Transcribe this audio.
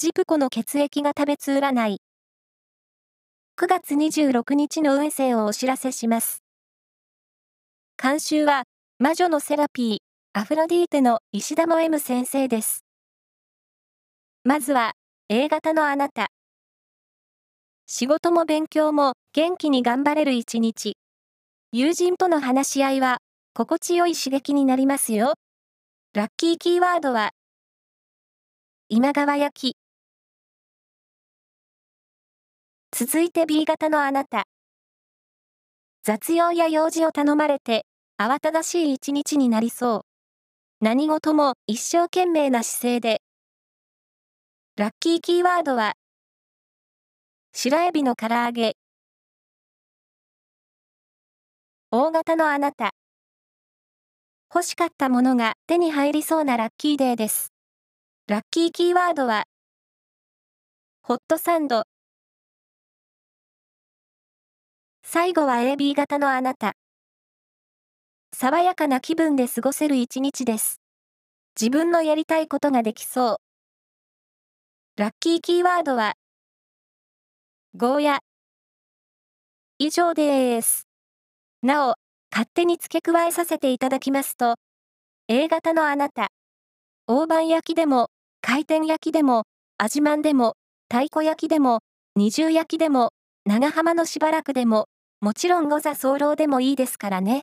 ジプコの血液が食べつ占い。9月26日の運勢をお知らせします。監修は、魔女のセラピー、アフロディーテの石田も M 先生です。まずは、A 型のあなた。仕事も勉強も元気に頑張れる一日。友人との話し合いは、心地よい刺激になりますよ。ラッキーキーワードは、今川焼き。続いて B 型のあなた。雑用や用事を頼まれて、慌ただしい一日になりそう。何事も一生懸命な姿勢で。ラッキーキーワードは、白エビの唐揚げ。大型のあなた。欲しかったものが手に入りそうなラッキーデーです。ラッキーキーワードは、ホットサンド。最後は AB 型のあなた。爽やかな気分で過ごせる一日です。自分のやりたいことができそう。ラッキーキーワードは、ゴーヤ。以上です。なお、勝手に付け加えさせていただきますと、A 型のあなた。大判焼きでも、回転焼きでも、味まんでも、太鼓焼きでも、二重焼きでも、長浜のしばらくでも、もちろん御座候でもいいですからね。